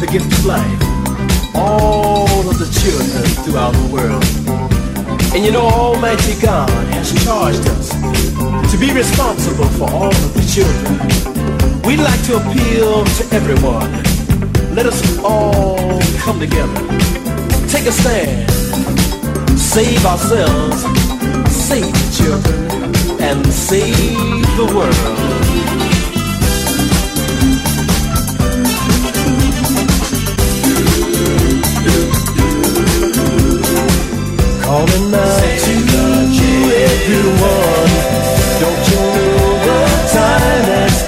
the gift of life, all of the children throughout the world. And you know, Almighty God has charged us to be responsible for all of the children. We'd like to appeal to everyone. Let us all come together take a stand. Save ourselves, save the children, and save the world. Calling out to everyone. Don't you know the time has